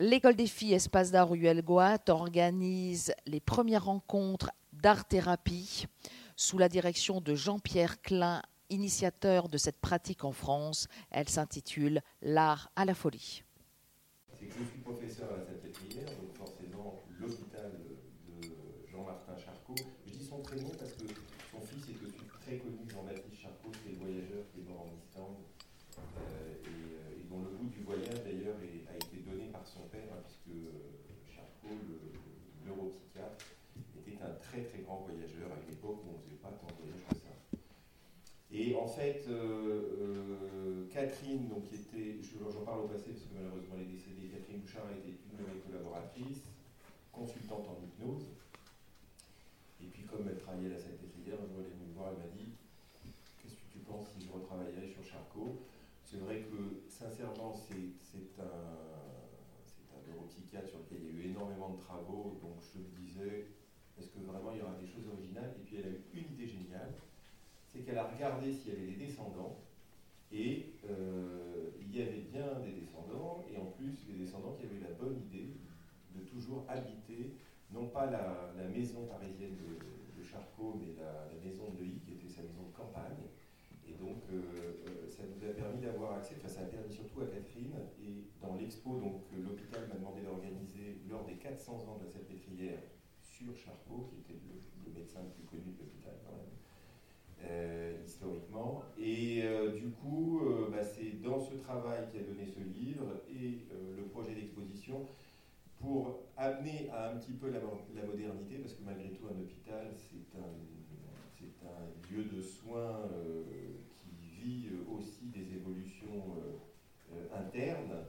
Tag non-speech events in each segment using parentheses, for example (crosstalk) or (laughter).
l'école des filles Espace d'art Ruelle Goat organise les premières rencontres d'art-thérapie sous la direction de Jean-Pierre Klein, initiateur de cette pratique en France. Elle s'intitule L'art à la folie Salpêtrière, donc forcément l'hôpital de Jean-Martin Charcot. Je dis son prénom parce que son fils est aussi très connu, Jean-Baptiste Charcot, c'est le voyageur qui est mort en Islande euh, et, et, dont le bout du voyage d'ailleurs a été donné par son père, hein, puisque Charcot, le neuropsychiatre, était un très très grand voyageur à une époque où on ne faisait pas tant de voyages que ça. Et en fait, euh, euh, Catherine, donc, qui était, j'en parle au passé parce que malheureusement elle est décédée, Catherine Bouchard été une de mes collaboratrices, consultante en hypnose. Et puis comme elle travaillait à la Salpêtrière, un jour elle venue me voir, elle m'a dit Qu'est-ce que tu penses si je retravaillais sur Charcot? C'est vrai que sincèrement, c'est un, un neuropsychiatre sur lequel il y a eu énormément de travaux, donc je me disais est-ce que vraiment il y aura des choses originales? Et puis elle a eu une idée géniale, c'est qu'elle a regardé s'il y avait des descendants, et euh, il y avait bien des descendants, et en plus des descendants qui avaient la bonne idée de toujours habiter, non pas la, maison parisienne de, Charcot, mais la, maison de Leuil, qui était sa maison de campagne. Et donc, euh, euh, ça nous a permis d'avoir accès, enfin, ça a permis surtout à Catherine. Et dans l'expo, donc l'hôpital m'a demandé d'organiser lors des 400 ans de la Salpêtrière sur Charcot, qui était le, médecin le plus connu de l'hôpital quand même, historiquement. Et euh, du coup, euh, bah, c'est dans ce travail qui a donné ce livre et le projet d'exposition pour amener à un petit peu la, modernité, parce que malgré tout, un hôpital, c'est un, lieu de soins qui vit aussi des évolutions internes.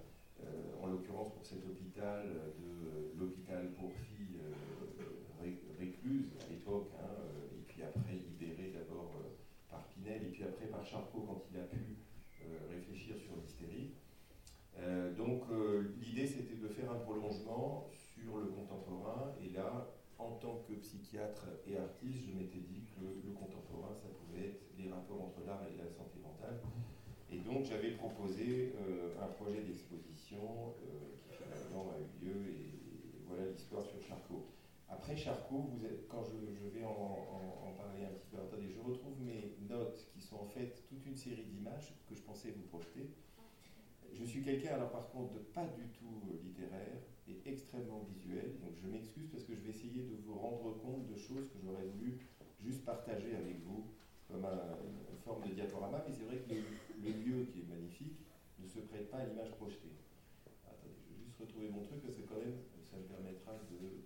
en l'occurrence pour cet hôpital, de l'hôpital pour filles récluse à l'époque, hein, euh, et puis après libéré d'abord euh, par Pinel, et puis après par Charcot quand il a pu euh, réfléchir sur l'hystérie. Donc l'idée c'était de faire un prolongement sur le contemporain, et là, en tant que psychiatre et artiste, je m'étais dit que le contemporain, ça pouvait être les rapports entre l'art et la santé mentale. Et donc j'avais proposé un projet d'exposition qui finalement a eu lieu, et voilà l'histoire sur Charcot. Après Charcot, quand je, vais en, parler un petit peu, attendez, je retrouve mes notes qui sont en fait toute une série d'images que je pensais vous projeter. Je suis quelqu'un, alors par contre, de pas du tout euh, littéraire et extrêmement visuel, donc je m'excuse parce que je vais essayer de vous rendre compte de choses que j'aurais voulu juste partager avec vous comme une forme de diaporama, mais c'est vrai que le, lieu qui est magnifique ne se prête pas à l'image projetée. Attendez, je vais juste retrouver mon truc parce que quand même, ça me permettra de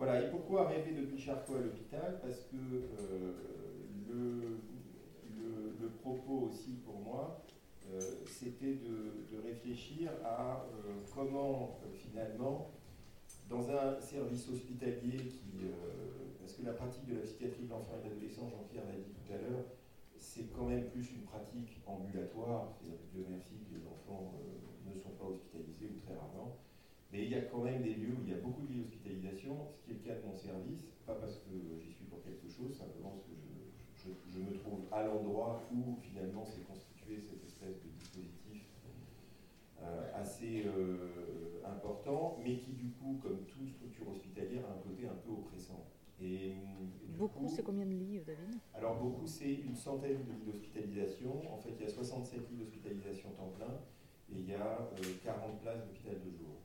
Voilà, et pourquoi rêver depuis Charcot à l'hôpital Parce que euh, le, le, propos aussi pour moi, euh, c'était de, réfléchir à euh, comment finalement, dans un service hospitalier qui, parce que la pratique de la psychiatrie de l'enfant et de Jean-Pierre l'a dit tout à l'heure, c'est quand même plus une pratique ambulatoire, c'est-à-dire que Dieu merci que les enfants ne sont pas hospitalisés ou très rarement. Mais il y a quand même des lieux où il y a beaucoup de lits d'hospitalisation, ce qui est le cas de mon service, pas parce que j'y suis pour quelque chose, simplement parce que je, me trouve à l'endroit où finalement s'est constitué cette espèce de dispositif euh, assez euh, important, mais qui du coup, comme toute structure hospitalière, a un côté un peu oppressant. Et, beaucoup, c'est combien de lits, David? Alors beaucoup, c'est une centaine de lits d'hospitalisation. En fait, il y a 67 lits d'hospitalisation temps plein et il y a 40 euh, places d'hôpital de jour.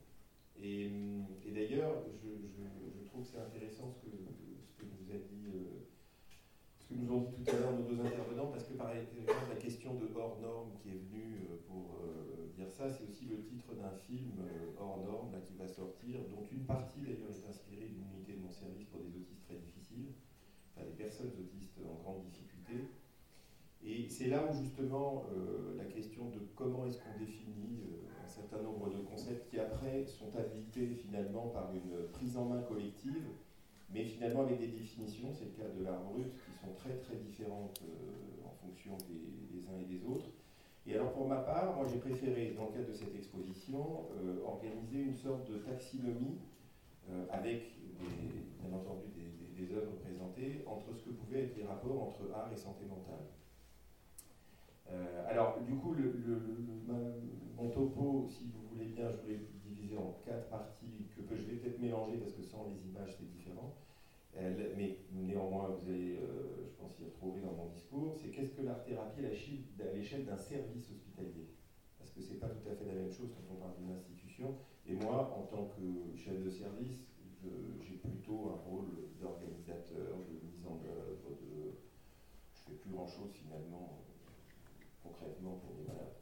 Et, d'ailleurs, je, trouve que c'est intéressant euh, ce que nous ont dit tout à l'heure nos deux intervenants, parce que par exemple, la question de hors norme qui est venue euh, pour euh, dire ça, c'est aussi le titre d'un film hors norme qui va sortir, dont une partie d'ailleurs est inspirée d'une unité de mon service pour des autistes très difficiles, enfin des personnes autistes en grande difficulté. Et c'est là où justement la question de comment est-ce qu'on définit certain nombre de concepts qui après sont habités finalement par une prise en main collective mais finalement avec des définitions, c'est le cas de l'art brut, qui sont très très différentes en fonction des, uns et des autres. Et alors pour ma part, moi j'ai préféré, dans le cadre de cette exposition, organiser une sorte de taxinomie avec bien entendu des, des, œuvres présentées entre ce que pouvaient être les rapports entre art et santé mentale. Alors, du coup, mon topo, si vous voulez bien, je voulais diviser en quatre parties que, je vais peut-être mélanger parce que sans les images, c'est différent. mais néanmoins, vous allez, euh, je pense, y retrouver dans mon discours. C'est qu'est-ce que l'art-thérapie à l'échelle d'un service hospitalier? Parce que ce n'est pas tout à fait la même chose quand on parle d'une institution. Et moi, en tant que chef de service, j'ai plutôt un rôle d'organisateur, de mise en œuvre, de. Je fais plus grand chose finalement, concrètement pour les malades.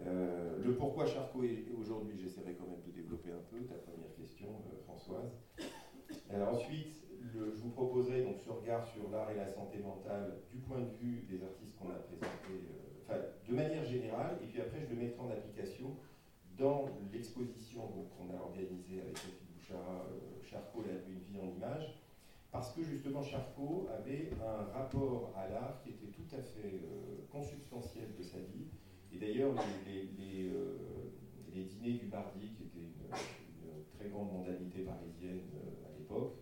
Euh, le pourquoi Charcot aujourd'hui, j'essaierai quand même de développer un peu ta première question, euh, Françoise. Euh, ensuite, je vous proposerai donc ce regard sur l'art et la santé mentale du point de vue des artistes qu'on a présentés, enfin de manière générale, et puis après je le mettrai en application dans l'exposition qu'on a organisée avec Sophie Bouchard, Charcot, la une vie en images, parce que justement Charcot avait un rapport à l'art qui était tout à fait consubstantiel de sa vie, et d'ailleurs, les, euh, dîners du mardi, qui étaient une, très grande mondanité parisienne euh, à l'époque,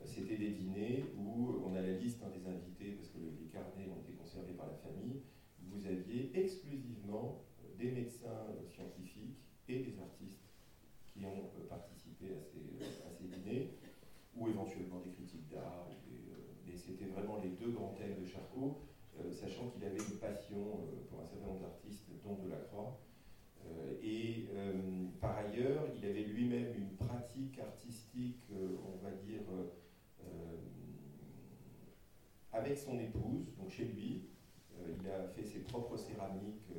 euh, c'était des dîners où on a la liste hein, des invités, parce que les carnets ont été conservés par la famille. Vous aviez exclusivement des médecins scientifiques et des artistes qui ont participé à ces, dîners, ou éventuellement des critiques d'art. mais c'était vraiment les deux grands thèmes de Charcot. Euh, sachant qu'il avait une passion euh, pour un certain nombre d'artistes, dont Delacroix. Euh, et par ailleurs, il avait lui-même une pratique artistique, on va dire, avec son épouse, donc chez lui. il a fait ses propres céramiques.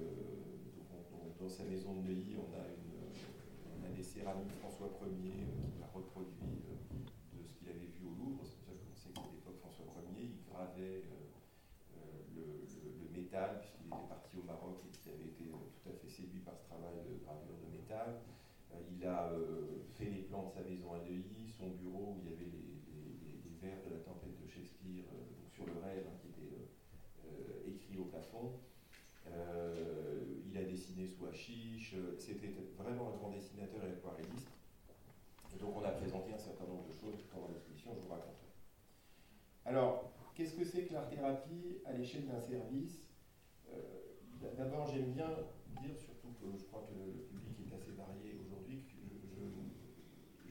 dans sa maison de Neuilly, on a, une, des céramiques François Ier qui a reproduit de ce qu'il avait vu au Louvre. C'est pour ça qu'on sait qu'à l'époque, François Ier, il gravait puisqu'il était parti au Maroc et qu'il avait été euh, tout à fait séduit par ce travail de gravure de métal. Euh, il a euh, de sa maison à Neuilly, son bureau où il y avait les, vers de la tempête de Shakespeare sur le rêve hein, qui était écrit au plafond. il a dessiné sous Hachiche. C'était vraiment un grand dessinateur et aquarelliste. Donc on a présenté un certain nombre de choses pendant l'exposition, je vous raconterai. Alors, qu'est-ce que c'est que l'art-thérapie à l'échelle d'un service? Euh, d'abord, j'aime bien dire, surtout que je crois que le public est assez varié aujourd'hui,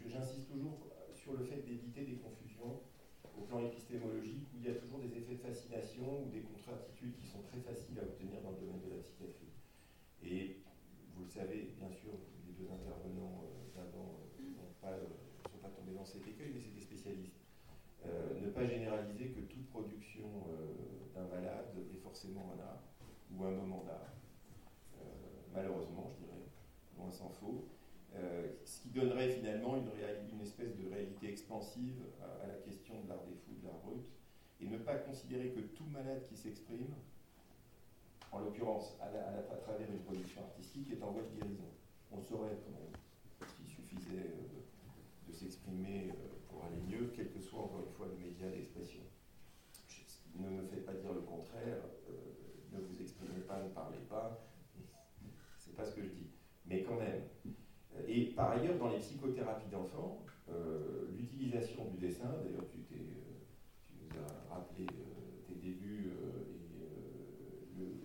que j'insiste toujours sur le fait d'éviter des confusions au plan épistémologique où il y a toujours des effets de fascination ou des contre-attitudes qui sont très faciles à obtenir dans le domaine de la psychiatrie. Et vous le savez, bien sûr, les deux intervenants euh, d'avant euh, ne sont pas tombés dans cet écueil, mais c'est des spécialistes. ne pas généraliser que toute production d'un malade est forcément un art ou un moment d'art. Euh, malheureusement, je dirais, loin s'en faut. Euh, ce qui donnerait finalement une, espèce de réalité expansive à, la question de l'art des fous, de l'art brut, et ne pas considérer que tout malade qui s'exprime, en l'occurrence à, travers une production artistique, est en voie de guérison. On saurait qu'il suffisait euh, de s'exprimer pour aller mieux, quel que soit encore une fois le média d'expression. Ne me faites pas dire le contraire ne vous exprimez pas, ne parlez pas. (laughs) C'est pas ce que je dis. Mais quand même. Et par ailleurs, dans les psychothérapies d'enfants, euh, l'utilisation du dessin, d'ailleurs tu, euh, nous as rappelé euh, tes débuts,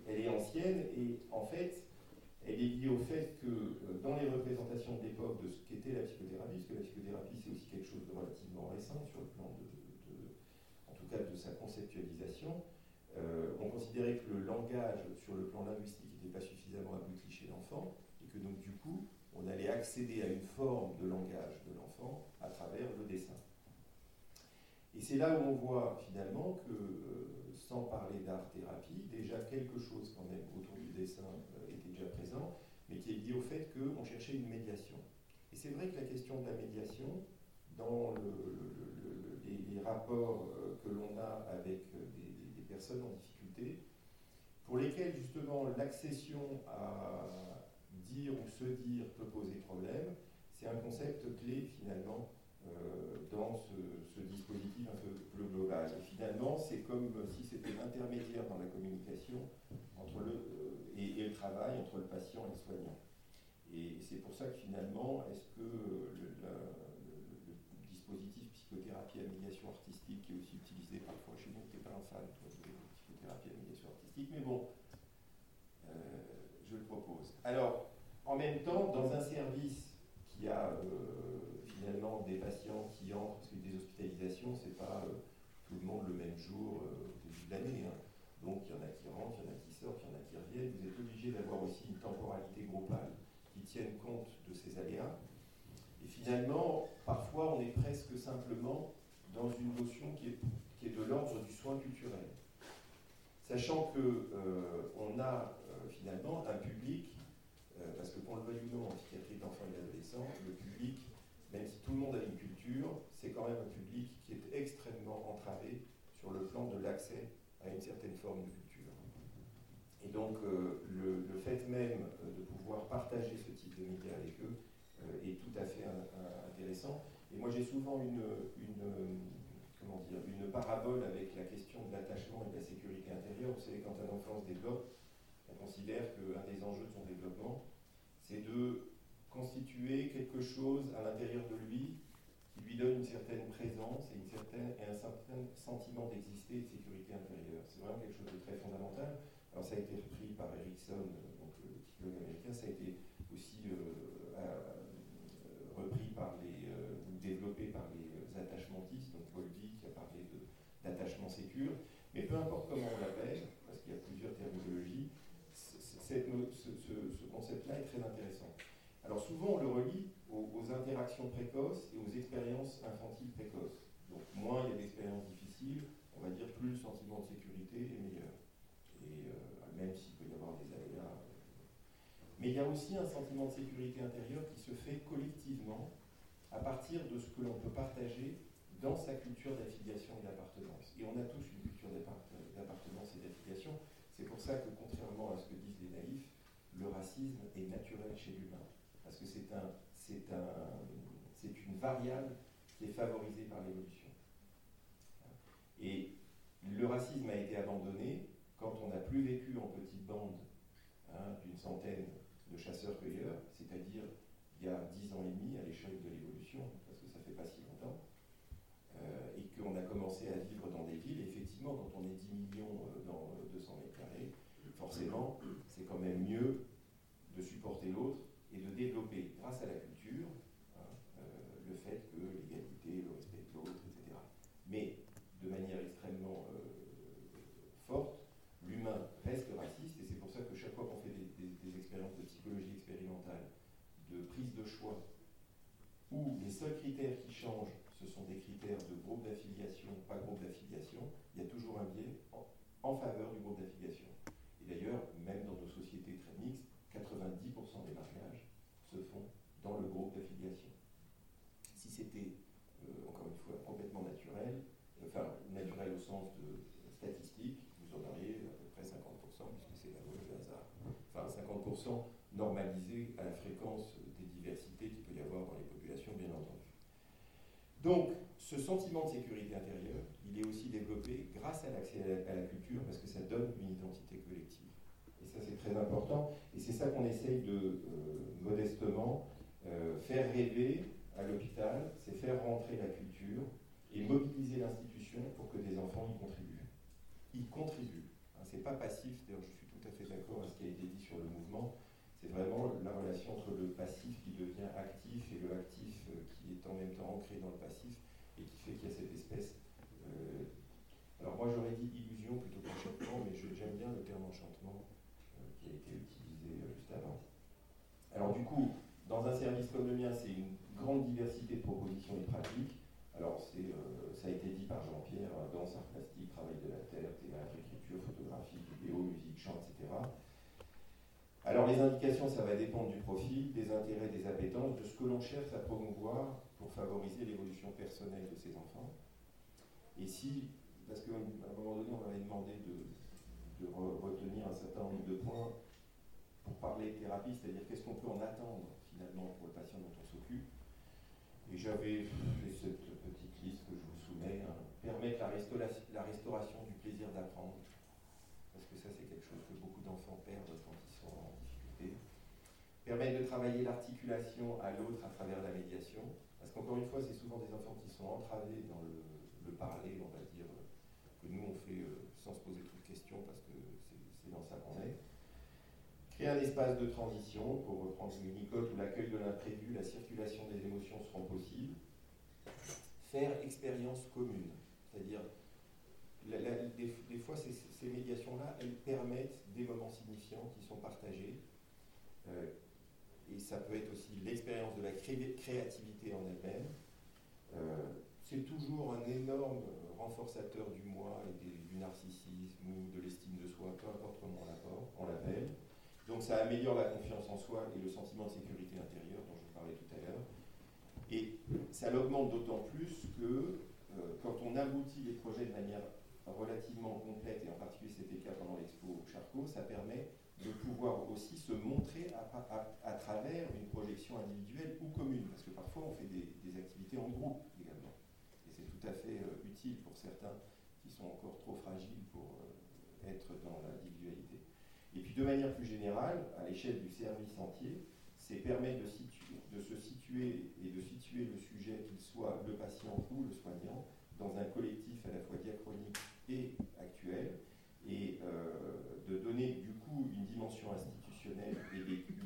elle est ancienne et en fait, elle est liée au fait que dans les représentations de l'époque de ce qu'était la psychothérapie, parce que la psychothérapie c'est aussi quelque chose de relativement récent sur le plan de, en tout cas de sa conceptualisation, on considérait que le langage sur le plan linguistique n'était pas suffisamment abouti chez l'enfant et que donc du coup on allait accéder à une forme de langage de l'enfant à travers le dessin. Et c'est là où on voit finalement que, euh, sans parler d'art-thérapie, déjà quelque chose quand même autour du dessin euh, était déjà présent, mais qui est lié au fait qu'on cherchait une médiation. Et c'est vrai que la question de la médiation, dans les, rapports que l'on a avec des personnes en difficulté, pour lesquelles justement l'accession à dire ou se dire peut poser problème, c'est un concept clé finalement dans ce, dispositif un peu global. Et finalement, c'est comme si c'était l'intermédiaire dans la communication entre le, et, et, le travail entre le patient et le soignant. Et c'est pour ça que finalement, est-ce que le, dispositif psychothérapie à médiation artistique, qui est aussi utilisé parfois chez nous, tu n'es pas toi, de psychothérapie à médiation artistique, mais bon, euh, je le propose. Alors, en même temps, dans un service qui a euh, finalement des patients qui entrent, parce que des hospitalisations, c'est pas euh, tout le monde le même jour au début de l'année. Hein. Donc il y en a qui rentrent, il y en a qui sortent, il y en a qui reviennent. Vous êtes obligé d'avoir aussi une temporalité globale qui tienne compte de ces aléas. Et finalement, parfois, on est presque simplement dans une notion qui est, qui est de l'ordre du soin culturel. Sachant euh, on a euh, finalement un public, euh, parce que pour le veuille en psychiatrie d'enfants et d'adolescents, le public, même si tout le monde a une culture, c'est quand même un public qui est extrêmement entravé sur le plan de l'accès à une certaine forme de culture. Et donc, euh, le, fait même euh, de pouvoir partager ce type de médias avec eux est tout à fait intéressant. Et moi, j'ai souvent une, comment dire, une parabole avec la question de l'attachement et de la sécurité intérieure. Vous savez, quand un enfant se développe, on considère qu'un des enjeux de son développement, c'est de constituer quelque chose à l'intérieur de lui qui lui donne une certaine présence et, une certaine, et un certain sentiment d'exister et de sécurité intérieure. C'est vraiment quelque chose de très fondamental. Alors ça a été repris par Erickson, euh, donc le psychologue américain, ça a été aussi euh, euh, repris par les, ou développé par les attachmentistes, donc Bowlby qui a parlé d'attachement sécure. Mais peu importe comment on l'appelle, parce qu'il y a plusieurs terminologies, ce, concept-là est très intéressant. Alors souvent on le relie aux, interactions précoces et aux expériences infantiles précoces. Donc moins il y a d'expériences difficiles, on va dire plus le sentiment de sécurité est meilleur et euh, même s'il peut y avoir des aléas. Mais il y a aussi un sentiment de sécurité intérieure qui se fait collectivement à partir de ce que l'on peut partager dans sa culture d'affiliation et d'appartenance. Et on a tous une culture d'appartenance et d'affiliation. C'est pour ça que, contrairement à ce que disent les naïfs, le racisme est naturel chez l'humain. Parce que c'est un, c'est un, une variable qui est favorisée par l'évolution. Et le racisme a été abandonné quand on n'a plus vécu en petite bande hein, d'une centaine de chasseurs-cueilleurs, c'est-à-dire il y a dix ans et demi à l'échelle de l'évolution, parce que ça fait pas si longtemps, euh, et qu'on a commencé à vivre dans des villes, effectivement, quand on est 10 millions euh, dans 200 mètres carrés, forcément, c'est quand même mieux de supporter l'autre et de développer, grâce à la culture, hein, euh, le fait que l'égalité, le respect de l'autre, etc. Mais de manière extrêmement forte, l'humain reste raciste, et c'est pour ça que chaque fois qu'on fait des, expériences de psychologie expérimentale, de prise de choix, où les seuls critères qui changent, ce sont des critères de groupe d'affiliation, pas groupe d'affiliation, il y a toujours un biais en, faveur du groupe d'affiliation. Et d'ailleurs, même dans nos sociétés très mixtes, 90% des mariages se font dans le groupe d'affiliation. Si c'était, euh, encore une fois, complètement naturel, enfin naturel au sens de statistique, vous en auriez à peu près 50%, puisque c'est la loi du hasard. Enfin, 50% normalisé à la fréquence des diversités qu'il peut y avoir dans les populations, bien entendu. Donc, ce sentiment de sécurité intérieure, il est aussi développé grâce à l'accès à, la culture, parce que ça donne une identité collective. Et ça, c'est très important. Et c'est ça qu'on essaye de, euh, modestement, euh, faire rêver à l'hôpital, c'est faire rentrer la culture et mobiliser l'institution pour que des enfants y contribuent il contribue. Hein, c'est pas passif, d'ailleurs je suis tout à fait d'accord avec ce qui a été dit sur le mouvement, c'est vraiment la relation entre le passif qui devient actif et le actif euh, qui est en même temps ancré dans le passif et qui fait qu'il y a cette espèce... Euh, alors moi j'aurais dit illusion plutôt qu'enchantement, mais j'aime bien le terme enchantement qui a été utilisé juste avant. Alors du coup, dans un service comme le mien, c'est une grande diversité de propositions et de pratiques. Alors, euh, ça a été dit par Jean-Pierre, hein, danse, art plastique, travail de la terre, théâtre, écriture, photographie, vidéo, musique, chant, etc. Alors, les indications, ça va dépendre du profil, des intérêts, des appétences, de ce que l'on cherche à promouvoir pour favoriser l'évolution personnelle de ces enfants. Et si, parce qu'à un moment donné, on m'avait demandé de, retenir un certain nombre de points pour parler de thérapie, c'est-à-dire qu'est-ce qu'on peut en attendre finalement pour le patient dont on s'occupe. Et j'avais fait cette petite liste que je vous soumets, hein. permettre la, la restauration du plaisir d'apprendre, parce que ça c'est quelque chose que beaucoup d'enfants perdent quand ils sont en difficulté. Permettre de travailler l'articulation à l'autre à travers la médiation, parce qu'encore une fois, c'est souvent des enfants qui sont entravés dans le, parler, on va dire, que nous on fait euh, sans se poser trop de questions, parce que c'est dans ça qu'on est. Un espace de transition, pour reprendre Winnicott, où l'accueil de l'imprévu, la circulation des émotions seront possibles. Faire expérience commune, c'est-à-dire, des, fois, ces, médiations-là, elles permettent des moments signifiants qui sont partagés. Euh, et ça peut être aussi l'expérience de la créativité en elle-même. Euh, c'est toujours un énorme renforçateur du moi et du narcissisme ou de l'estime de soi, peu importe comment on l'appelle. Donc ça améliore la confiance en soi et le sentiment de sécurité intérieure dont je parlais tout à l'heure. Et ça l'augmente d'autant plus que euh, quand on aboutit les projets de manière relativement complète, et en particulier c'était le cas pendant l'expo Charcot, ça permet de pouvoir aussi se montrer à, travers une projection individuelle ou commune, parce que parfois on fait des, activités en groupe également. Et c'est tout à fait euh, utile pour certains qui sont encore trop fragiles pour euh, être dans l'individualité. Et puis de manière plus générale, à l'échelle du service entier, c'est permettre de, se situer et de situer le sujet, qu'il soit le patient ou le soignant, dans un collectif à la fois diachronique et actuel, et euh, de donner du coup une dimension institutionnelle et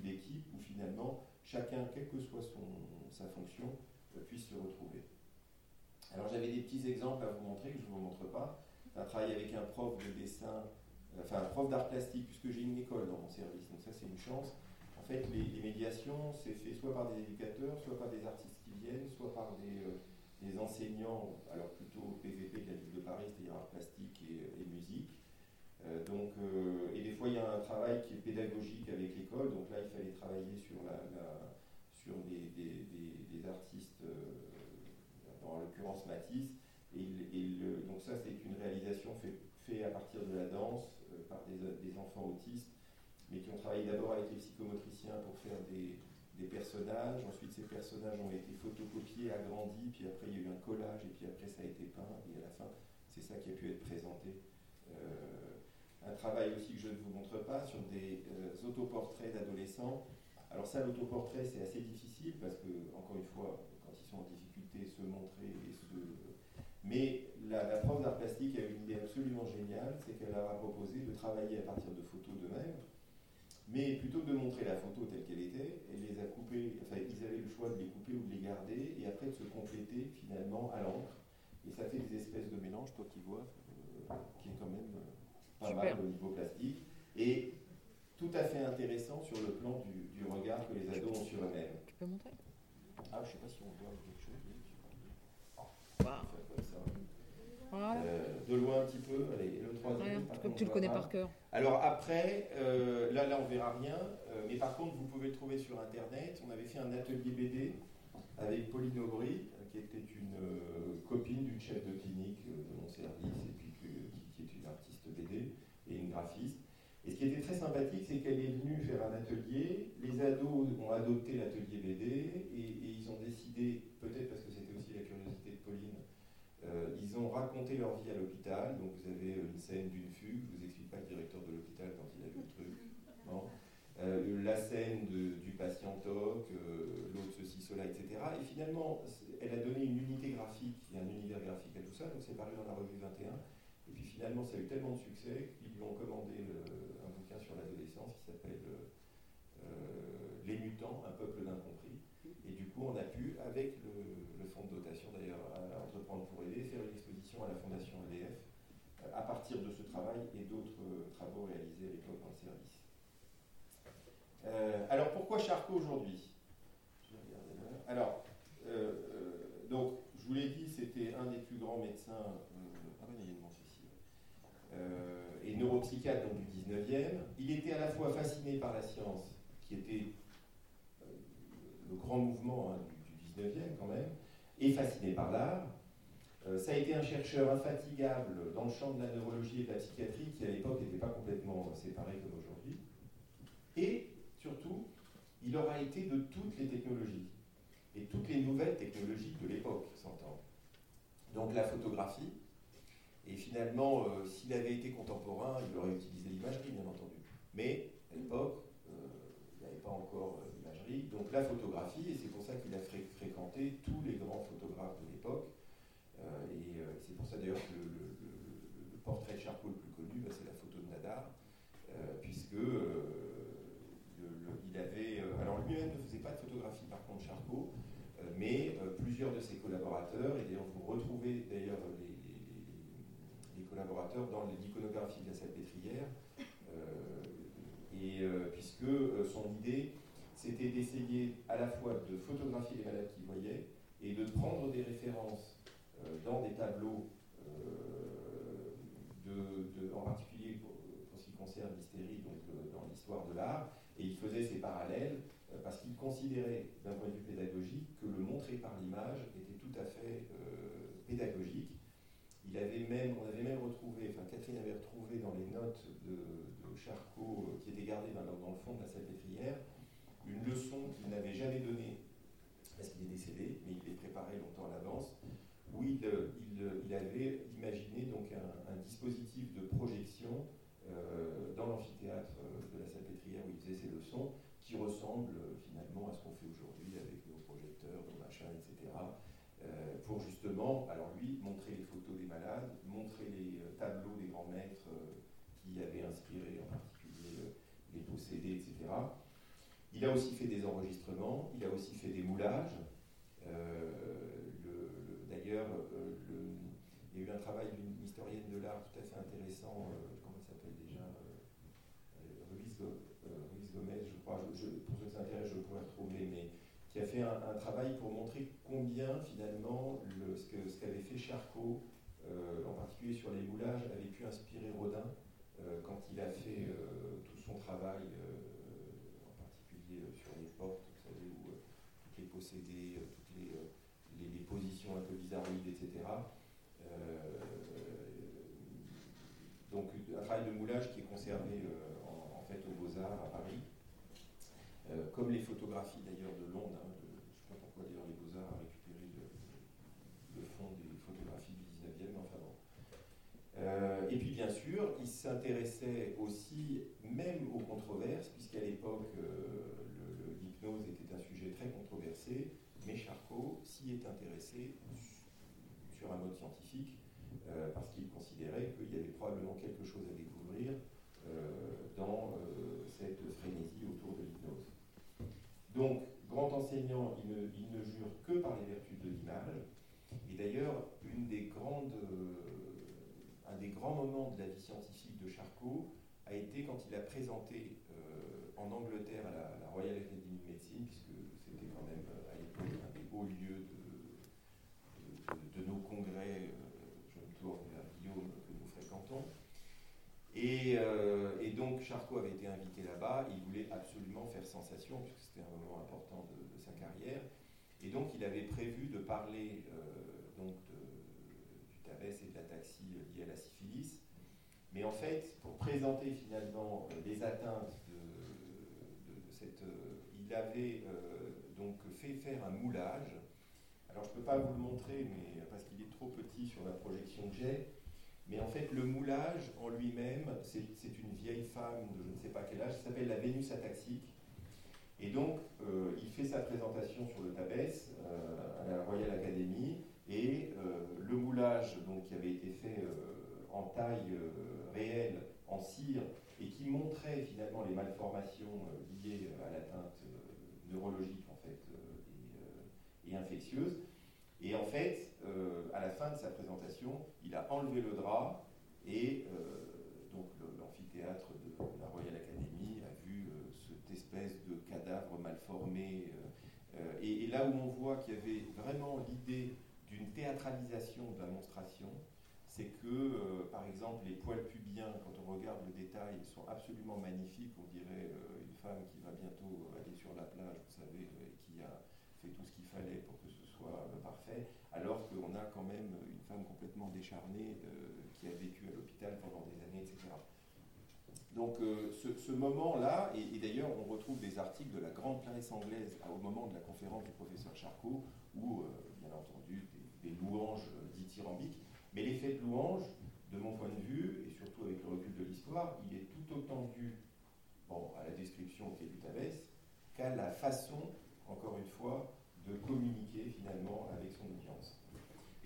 d'équipe où finalement chacun, quelle que soit son, sa fonction, euh, puisse se retrouver. Alors j'avais des petits exemples à vous montrer que je ne vous montre pas. Un travail avec un prof de dessin enfin prof d'art plastique, puisque j'ai une école dans mon service, donc ça c'est une chance. En fait, les, médiations, c'est fait soit par des éducateurs, soit par des artistes qui viennent, soit par des, euh, enseignants, alors plutôt PVP de la ville de Paris, c'est-à-dire art plastique et, musique. Euh, donc, euh, et des fois, il y a un travail qui est pédagogique avec l'école, donc là, il fallait travailler sur, la, sur des, artistes, en l'occurrence Matisse, et, donc ça, c'est une réalisation faite fait à partir de la danse, par des, enfants autistes, mais qui ont travaillé d'abord avec les psychomotriciens pour faire des, personnages. Ensuite, ces personnages ont été photocopiés, agrandis, puis après, il y a eu un collage, et puis après, ça a été peint, et à la fin, c'est ça qui a pu être présenté. Euh, un travail aussi que je ne vous montre pas sur des euh, autoportraits d'adolescents. Alors ça, l'autoportrait, c'est assez difficile parce que, encore une fois, quand ils sont en difficulté, se montrer et se mais la, prof d'art plastique a eu une idée absolument géniale, c'est qu'elle leur a proposé de travailler à partir de photos d'eux-mêmes, mais plutôt que de montrer la photo telle qu'elle était, elle les a coupées, enfin ils avaient le choix de les couper ou de les garder, et après de se compléter finalement à l'encre. Et ça fait des espèces de mélange, toi qui vois, euh, qui est quand même euh, pas mal au niveau plastique, et tout à fait intéressant sur le plan du, du regard que les ados ont sur eux-mêmes. Tu peux montrer? Ah, je sais pas si on voit Euh, de loin un petit peu. Allez, le troisième. comme tu le connais par cœur. Alors après, euh, là, là on verra rien, euh, mais par contre vous pouvez le trouver sur internet. On avait fait un atelier BD avec Pauline Aubry, qui était une copine d'une chef de clinique de mon service, et puis qui, est une artiste BD et une graphiste. Et ce qui était très sympathique, c'est qu'elle est venue faire un atelier. Les ados ont adopté l'atelier BD et, et, ils ont décidé, peut-être parce que c'était aussi la curiosité de Pauline, euh, ils ont raconté leur vie à l'hôpital. Donc vous avez une scène d'une fugue. Je vous explique pas le directeur de l'hôpital quand il a vu le truc. (laughs) Euh, la scène du patient TOC, euh, l'autre ceci, cela, etc. Et finalement, elle a donné une unité graphique et un univers graphique à tout ça. Donc c'est paru dans la revue 21. Et puis finalement, ça a eu tellement de succès qu'ils lui ont commandé un bouquin sur l'adolescence qui s'appelle Les mutants, un peuple d'incompris. Et du coup, on a pu, avec le, de dotation d'ailleurs à Entreprendre pour aider, faire une exposition à la Fondation EDF euh, à partir de ce travail et d'autres euh, travaux réalisés à l'époque dans le service. Euh, alors pourquoi Charcot aujourd'hui? Alors, donc, je vous l'ai dit, c'était un des plus grands médecins, ah et neuropsychiatre du 19e. Il était à la fois fasciné par la science, qui était le grand mouvement hein, du, 19e quand même, et fasciné par l'art. Euh, ça a été un chercheur infatigable dans le champ de la neurologie et de la psychiatrie, qui à l'époque n'était pas complètement séparé comme aujourd'hui. Et surtout, il aura été de toutes les technologies. et toutes les nouvelles technologies de l'époque, s'entend. Donc la photographie, et finalement, euh, s'il avait été contemporain, il aurait utilisé l'imagerie, bien entendu. Mais à l'époque, euh, il n'y avait pas encore euh, donc la photographie, et c'est pour ça qu'il a fréquenté tous les grands photographes de l'époque. et c'est pour ça d'ailleurs que le, portrait de Charcot le plus connu, bah, c'est la photo de Nadar, puisque il avait. alors lui-même ne faisait pas de photographie, par contre, Charcot, mais plusieurs de ses collaborateurs, et d'ailleurs vous retrouvez d'ailleurs les collaborateurs dans l'iconographie de la salpêtrière, euh, et euh, puisque euh, son idée, c'était d'essayer à la fois de photographier les malades qu'il voyait et de prendre des références dans des tableaux, de, en particulier pour, ce qui concerne l'hystérie, donc dans l'histoire de l'art, et il faisait ces parallèles parce qu'il considérait, d'un point de vue pédagogique, que le montrer par l'image était tout à fait pédagogique. Il avait même, on avait même retrouvé, enfin Catherine avait retrouvé dans les notes de, Charcot, euh, qui étaient gardées dans, le fond de la salpêtrière, une leçon qu'il n'avait jamais donnée, parce qu'il est décédé, mais il est préparé longtemps à l'avance, où il, euh, euh, avait imaginé donc un, dispositif de projection dans l'amphithéâtre de la salpêtrière où il faisait ses leçons, qui ressemble finalement à ce qu'on fait aujourd'hui avec nos projecteurs, nos machins, etc. Euh, pour justement, alors lui, montrer les photos des malades, montrer les euh, tableaux des grands maîtres euh, qui avaient inspiré en particulier les possédés, etc. Il a aussi fait des enregistrements, il a aussi fait des moulages. D'ailleurs, il y a eu un travail d'une historienne de l'art tout à fait intéressant, comment elle s'appelle déjà Ruiz, Gomez, je crois. pour ceux qui s'intéressent, je pourrais retrouver, mais qui a fait un, travail pour montrer combien finalement le, ce qu'avait ce fait Charcot, euh, en particulier sur les moulages, avait pu inspirer Rodin euh, quand il a fait euh, tout son travail, sur les portes, vous savez, où toutes les possédés, toutes les, les, positions un peu bizarroïdes, etc. donc un travail de moulage qui est conservé en, fait aux Beaux-Arts à Paris. Euh, comme les photographies d'ailleurs de Londres. Hein, je ne sais pas pourquoi d'ailleurs les Beaux-Arts a récupéré le, fond des photographies du 19e, enfin bon. Euh, et puis bien sûr, il s'intéressait aussi même aux controverses, puisqu'à l'époque, euh, l'hypnose était un sujet très controversé, mais Charcot s'y est intéressé sur un mode scientifique, parce qu'il considérait qu'il y avait probablement quelque chose à découvrir dans cette frénésie autour de l'hypnose. Donc, grand enseignant, il ne, jure que par les vertus de l'image. Et d'ailleurs, euh, un des grands moments de la vie scientifique de Charcot a été quand il a présenté euh, en Angleterre à la, Royal Academy de Médecine, puisque c'était quand même euh, à l'époque un des hauts lieux de, nos congrès, je me tourne vers Guillaume, que nous fréquentons. Et, et, donc Charcot avait été invité là-bas, il voulait absolument faire sensation, puisque c'était un moment important de, sa carrière. Et donc il avait prévu de parler euh, donc du tabès et de la taxi liée à la syphilis. Mais en fait, pour présenter finalement euh, les atteintes de, cette... Euh, il avait donc fait faire un moulage. Alors je ne peux pas vous le montrer, mais parce qu'il est trop petit sur la projection que j'ai. Mais en fait, le moulage en lui-même, c'est une vieille femme de je ne sais pas quel âge, qui s'appelle la Vénus ataxique. Et donc, euh, il fait sa présentation sur le Tabès euh, à la Royal Academy, et euh, le moulage donc, qui avait été fait en taille réelle, en cire, et qui montrait finalement les malformations liées à l'atteinte neurologique en fait, et, et infectieuse, et en fait, euh, à la fin de sa présentation, il a enlevé le drap et euh, donc l'amphithéâtre de la Royal Academy a vu euh, cette espèce de cadavre mal formé. Et, là où on voit qu'il y avait vraiment l'idée d'une théâtralisation de la monstration, c'est que, par exemple, les poils pubiens, quand on regarde le détail, sont absolument magnifiques. On dirait une femme qui va bientôt aller sur la plage, vous savez, et qui a fait tout ce qu'il fallait pour parfait, alors qu'on a quand même une femme complètement décharnée euh, qui a vécu à l'hôpital pendant des années, etc. Donc euh, ce, moment-là, et, d'ailleurs on retrouve des articles de la grande presse anglaise au moment de la conférence du professeur Charcot, où bien entendu des, louanges dithyrambiques, mais l'effet de louange, de mon point de vue, et surtout avec le recul de l'histoire, il est tout autant dû bon, à la description qui est du Tabès qu'à la façon, encore une fois, de communiquer finalement avec son audience.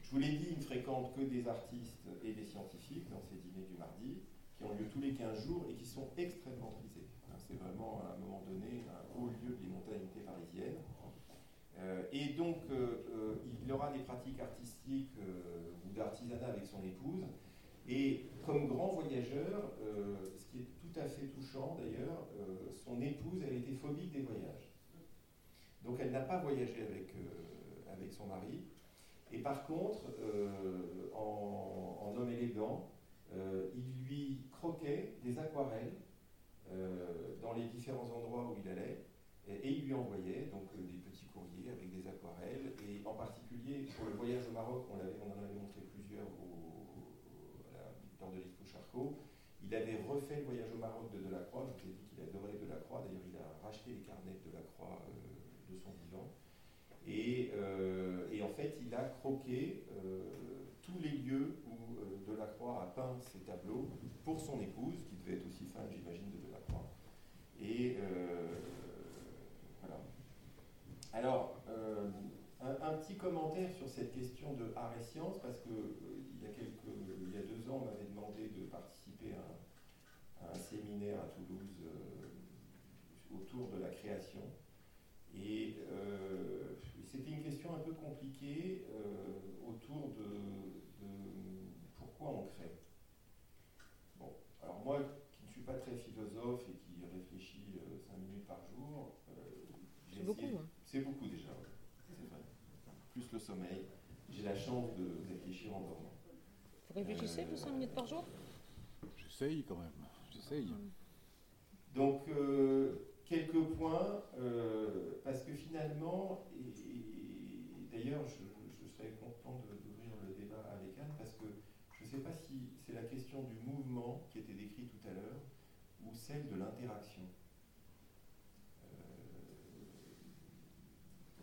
Je vous l'ai dit, il ne fréquente que des artistes et des scientifiques dans ces dîners du mardi, qui ont lieu tous les 15 jours et qui sont extrêmement prisés. Hein, c'est vraiment à un moment donné un haut lieu des montanités parisiennes. Euh, et donc, euh, euh, il aura des pratiques artistiques ou d'artisanat avec son épouse. Et comme grand voyageur, ce qui est tout à fait touchant d'ailleurs, son épouse, elle était phobique des voyages. Donc elle n'a pas voyagé avec, euh, son mari. Et par contre, euh, en, homme élégant, euh, il lui croquait des aquarelles dans les différents endroits où il allait. Et, il lui envoyait donc des petits courriers avec des aquarelles. Et en particulier, pour le voyage au Maroc, on, on en avait montré plusieurs au, lors de l'Expo Charcot. Il avait refait le voyage au Maroc de Delacroix. Je vous ai dit qu'il adorait Delacroix. D'ailleurs, il a racheté les carnets de Delacroix son vivant. Euh, et, en fait, il a croqué euh, tous les lieux où euh, Delacroix a peint ses tableaux pour son épouse, qui devait être aussi fan, j'imagine, de Delacroix. Et voilà. Alors, un, petit commentaire sur cette question de art et science, parce que il, y a quelques, il y a deux ans, on m'avait demandé de participer à, à un séminaire à Toulouse autour de la création. Et euh, c'était une question un peu compliquée euh, autour de, pourquoi on crée. Bon, alors moi qui ne suis pas très philosophe et qui réfléchis 5 euh, minutes par jour, c'est beaucoup. Hein. C'est beaucoup déjà, c'est vrai. Plus le sommeil. J'ai la chance de réfléchir en dormant. Vous réfléchissez vous 5 minutes par jour? J'essaye quand même. J'essaye. Donc, quelques points, euh, parce que finalement, et, d'ailleurs je, serais content d'ouvrir le débat avec Anne, parce que je ne sais pas si c'est la question du mouvement qui était décrit tout à l'heure, ou celle de l'interaction. Euh,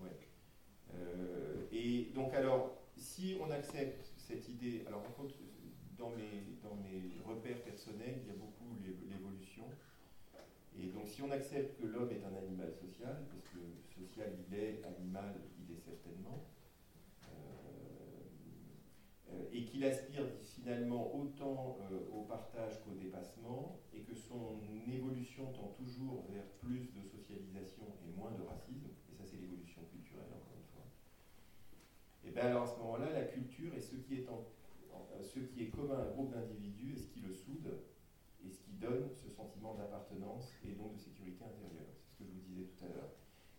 ouais. Euh, et donc alors, si on accepte cette idée, alors dans mes, dans mes repères personnels, il y a beaucoup l'évolution. Et donc si on accepte que l'homme est un animal social, parce que social il est, animal il est certainement, euh, euh, et qu'il aspire finalement autant euh, au partage qu'au dépassement, et que son évolution tend toujours vers plus de socialisation et moins de racisme, et ça c'est l'évolution culturelle encore une fois, et bien alors à ce moment-là, la culture est ce qui est, ce qui est commun à un groupe d'individus et ce qui le soude, et ce qui donne ce sentiment d'appartenance et donc de sécurité intérieure. C'est ce que je vous disais tout à l'heure.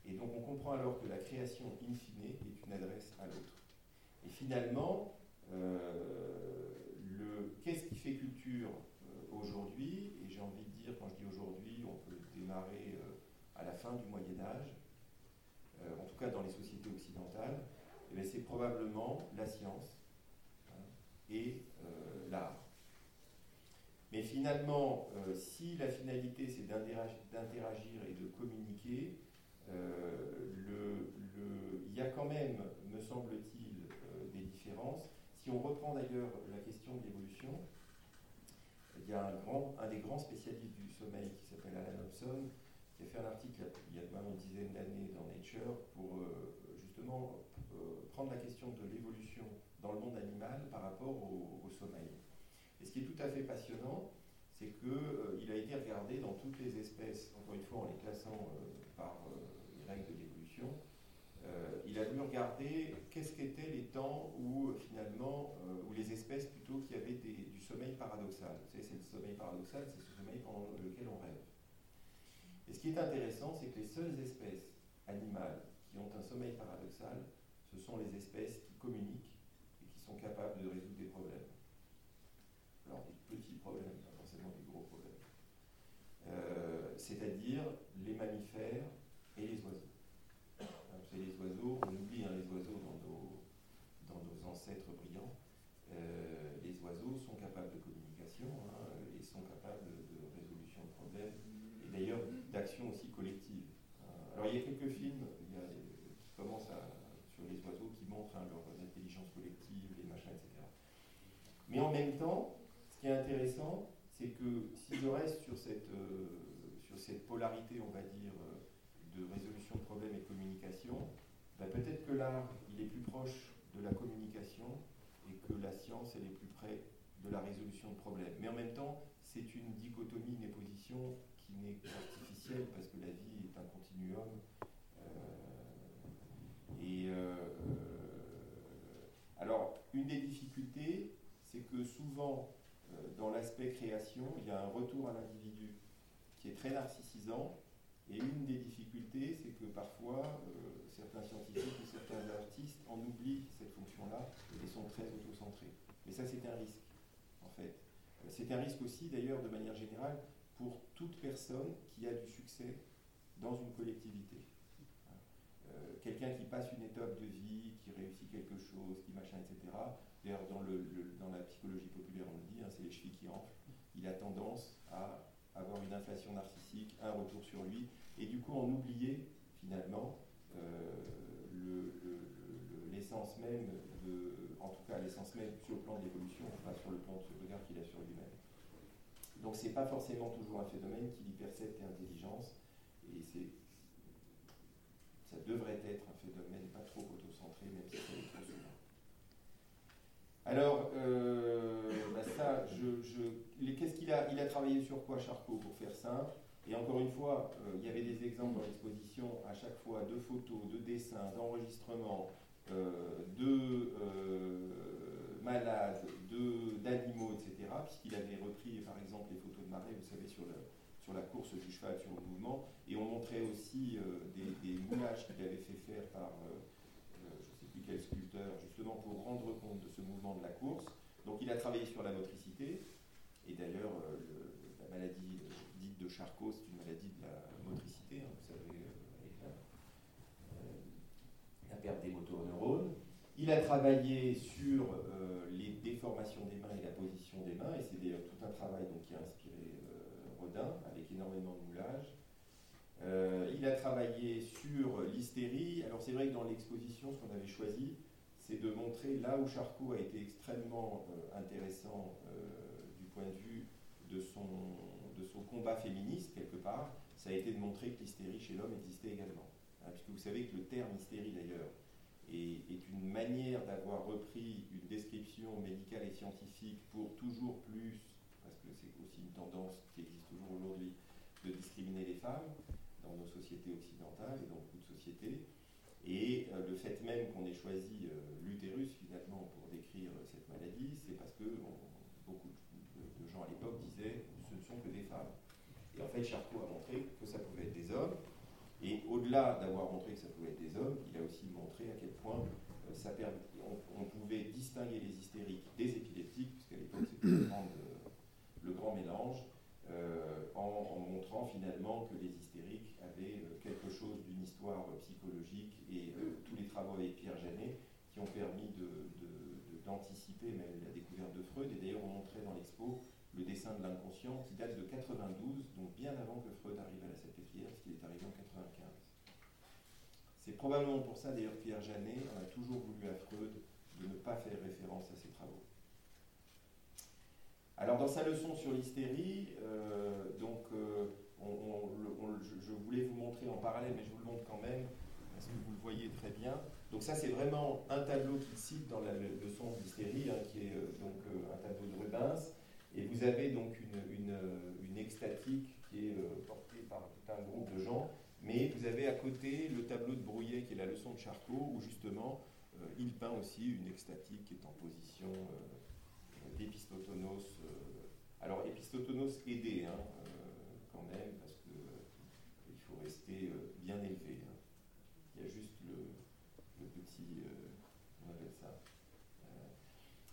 Et donc on comprend alors que la création in fine est une adresse à l'autre. Et finalement, euh, qu'est-ce qui fait culture euh, aujourd'hui? Et j'ai envie de dire, quand je dis aujourd'hui, on peut démarrer euh, à la fin du Moyen Âge, en tout cas dans les sociétés occidentales, eh c'est probablement la science hein, et l'art. Mais finalement, euh, si la finalité c'est d'interagir et de communiquer, euh, il y a quand même, me semble-t-il, euh, des différences. Si on reprend d'ailleurs la question de l'évolution, il y a un, des grands spécialistes du sommeil qui s'appelle Alan Hobson, qui a fait un article il y a maintenant une dizaine d'années dans Nature pour justement prendre la question de l'évolution dans le monde animal par rapport au sommeil. Et ce qui est tout à fait passionnant, c'est qu'il euh, a été regardé dans toutes les espèces, encore une fois en les classant euh, par euh, les règles de l'évolution, il a dû regarder qu'est-ce qu'étaient les temps où finalement, où les espèces plutôt qui avaient du sommeil paradoxal. Vous savez, c'est le sommeil paradoxal, c'est ce sommeil pendant lequel on rêve. Et ce qui est intéressant, c'est que les seules espèces animales qui ont un sommeil paradoxal, ce sont les espèces qui communiquent et qui sont capables de résoudre des problèmes problème, pas forcément les gros problèmes. Euh, c'est-à-dire les mammifères et les oiseaux. Vous les oiseaux, on oublie hein, les oiseaux dans nos, dans nos ancêtres brillants. Euh, les oiseaux sont capables de communication hein, et sont capables de résolution de problèmes et d'ailleurs d'actions aussi collectives. Euh, alors il y a quelques films il y a, qui commencent sur les oiseaux qui montrent hein, leur intelligence collective, les machins, etc. Mais en même temps, ce qui est intéressant, c'est que si je reste sur cette, cette polarité, on va dire, de résolution de problèmes et de communication, ben, peut-être que l'art, il est plus proche de la communication et que la science, elle est plus près de la résolution de problèmes. Mais en même temps, c'est une dichotomie, une position qui n'est qu'artificielle parce que la vie est un continuum. Euh, et euh, alors, une des difficultés, c'est que souvent, euh, dans l'aspect création, il y a un retour à l'individu qui est très narcissisant. Et une des difficultés, c'est que parfois, certains scientifiques ou certains artistes en oublient cette fonction-là et sont très autocentrés. Mais ça, c'est un risque, en fait. C'est un risque aussi, d'ailleurs, de manière générale, pour toute personne qui a du succès dans une collectivité. Euh, quelqu'un qui passe une étape de vie, qui réussit quelque chose, qui machin, etc. D'ailleurs, dans, la psychologie populaire, on le dit, hein, c'est les chevilles qui enflent. Il a tendance à avoir une inflation narcissique, un retour sur lui, et du coup en oublier finalement euh, l'essence même en tout cas l'essence même sur le plan de l'évolution, pas sur le plan de ce regard qu'il a sur lui-même. Donc c'est pas forcément toujours un phénomène qui l'hypercepte et intelligence, et c'est ça devrait être un phénomène pas trop autocentré, même si c'est trop souvent. Alors, euh, bah ça, je, qu'est-ce qu'il a Il a travaillé sur quoi Charcot, pour faire simple et encore une fois, euh, il y avait des exemples dans l'exposition, à chaque fois de photos, de dessins, d'enregistrements, euh, de malades, d'animaux, etc., puisqu'il avait repris par exemple les photos de marée, vous savez, sur, le, la course du cheval, sur le mouvement, et on montrait aussi euh, des, moulages qu'il avait fait faire par euh, euh, je ne sais plus quel sculpteur, justement pour rendre compte de ce mouvement de la course. Donc il a travaillé sur la motricité, et d'ailleurs la maladie dite de Charcot, c'est une maladie de la motricité, hein, vous savez, la, perte des motoneurones. Il a travaillé sur les déformations des mains et la position des mains, et c'est d'ailleurs tout un travail donc, qui a inspiré Avec énormément de moulage. Euh, il a travaillé sur l'hystérie. Alors c'est vrai que dans l'exposition, ce qu'on avait choisi, c'est de montrer là où Charcot a été extrêmement intéressant du point de vue de son, de son combat féministe, quelque part, ça a été de montrer que l'hystérie chez l'homme existait également. Hein, puisque vous savez que le terme hystérie, d'ailleurs, est, une manière d'avoir repris une description médicale et scientifique pour toujours plus, parce que c'est aussi une tendance qui existe toujours aujourd'hui, de discriminer les femmes dans nos sociétés occidentales et dans beaucoup de sociétés. Et euh, le fait même qu'on ait choisi euh, l'utérus finalement pour décrire cette maladie, c'est parce que beaucoup de, gens à l'époque disaient ce ne sont que des femmes. Et en fait, Charcot a montré que ça pouvait être des hommes et au-delà d'avoir montré que ça pouvait être des hommes, il a aussi montré à quel point euh, ça on, pouvait distinguer les hystériques des épileptiques, puisqu'à l'époque c'était le, grand mélange, euh, en, montrant finalement que les hystériques avaient euh, quelque chose d'une histoire psychologique et tous les travaux avec Pierre Janet qui ont permis d'anticiper même la découverte de Freud. Et d'ailleurs, on montrait dans l'expo le dessin de l'inconscient qui date de 92, donc bien avant que Freud arrive à la Salpêtrière, puisqu'il est arrivé en 95. C'est probablement pour ça d'ailleurs Pierre Janet a toujours voulu à Freud de ne pas faire référence à ses travaux. Dans sa leçon sur l'hystérie, euh, donc euh, je, voulais vous montrer en parallèle, mais je vous le montre quand même, parce que vous le voyez très bien. Donc ça c'est vraiment un tableau qu'il cite dans la leçon d'hystérie, hein, qui est euh, donc un tableau de Rubens. Et vous avez donc une, une, extatique qui est portée par tout un groupe de gens, mais vous avez à côté le tableau de Brouillet qui est la leçon de Charcot, où justement il peint aussi une extatique qui est en position euh, d'épistotonos. Alors épistotonos aidé hein, quand même, parce qu'il faut rester bien élevé. Hein. Il y a juste le, petit...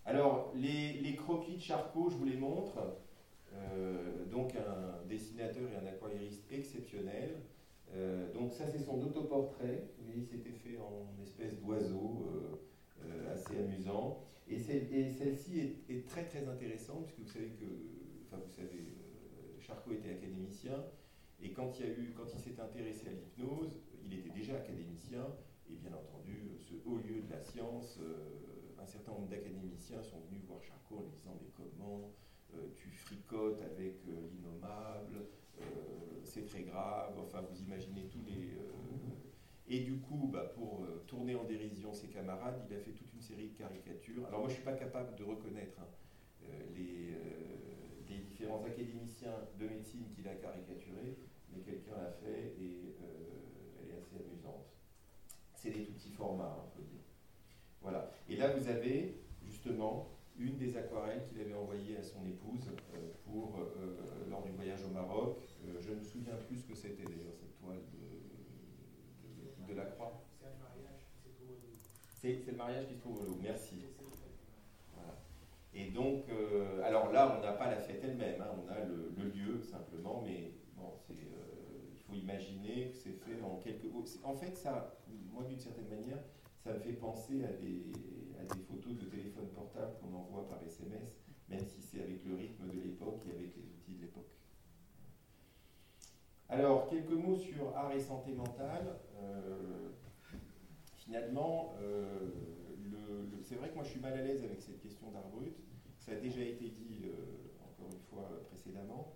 alors, les, croquis de Charcot, je vous les montre. Euh, donc, un dessinateur et un aquarelliste exceptionnel. Euh, donc, ça, c'est son autoportrait. Vous voyez, c'était fait en espèce d'oiseau, euh, assez amusant. Et, celle-ci est, très, très intéressante, puisque vous savez que, enfin, vous savez, Charcot était académicien. Et quand il, il s'est intéressé à l'hypnose, il était déjà académicien. Et bien entendu, ce haut lieu de la science un certain nombre d'académiciens sont venus voir Charcot en lui disant Mais comment tu fricotes avec l'innommable C'est très grave. Enfin, vous imaginez tous les. Et du coup, bah, pour tourner en dérision ses camarades, il a fait toute une série de caricatures. Alors, moi, je ne suis pas capable de reconnaître hein, les, les différents académiciens de médecine qu'il a caricaturés, mais quelqu'un l'a fait et elle est assez amusante. C'est des tout petits formats, on peut dire. Voilà. Et là, vous avez justement une des aquarelles qu'il avait envoyées à son épouse euh, pour, euh, lors du voyage au Maroc. Euh, je ne me souviens plus ce que c'était d'ailleurs, cette toile de, la croix. C'est le mariage qui se trouve au Louvre. C'est le mariage qui se trouve au merci. Et donc, alors là, on n'a pas la fête elle-même, hein. on a le, lieu simplement, mais bon, il faut imaginer que c'est fait en quelques. En fait, ça, moi, d'une certaine manière, ça me fait penser à des, photos de téléphone portable qu'on envoie par SMS, même si c'est avec le rythme de l'époque et avec les outils de l'époque. Alors, quelques mots sur art et santé mentale. Euh, finalement, euh, c'est vrai que moi je suis mal à l'aise avec cette question d'art brut. Ça a déjà été dit euh, encore une fois précédemment,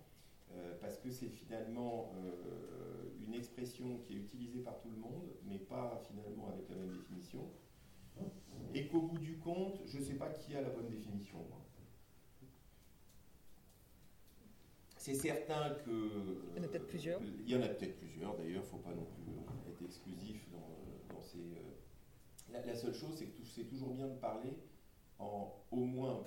parce que c'est finalement une expression qui est utilisée par tout le monde, mais pas finalement avec la même définition. Et qu'au bout du compte, je ne sais pas qui a la bonne définition. C'est certain que. Il y en a peut-être plusieurs. il y en a peut-être plusieurs, d'ailleurs, il ne faut pas non plus être exclusif dans, ces. La, seule chose, c'est que c'est toujours bien de parler en, au moins,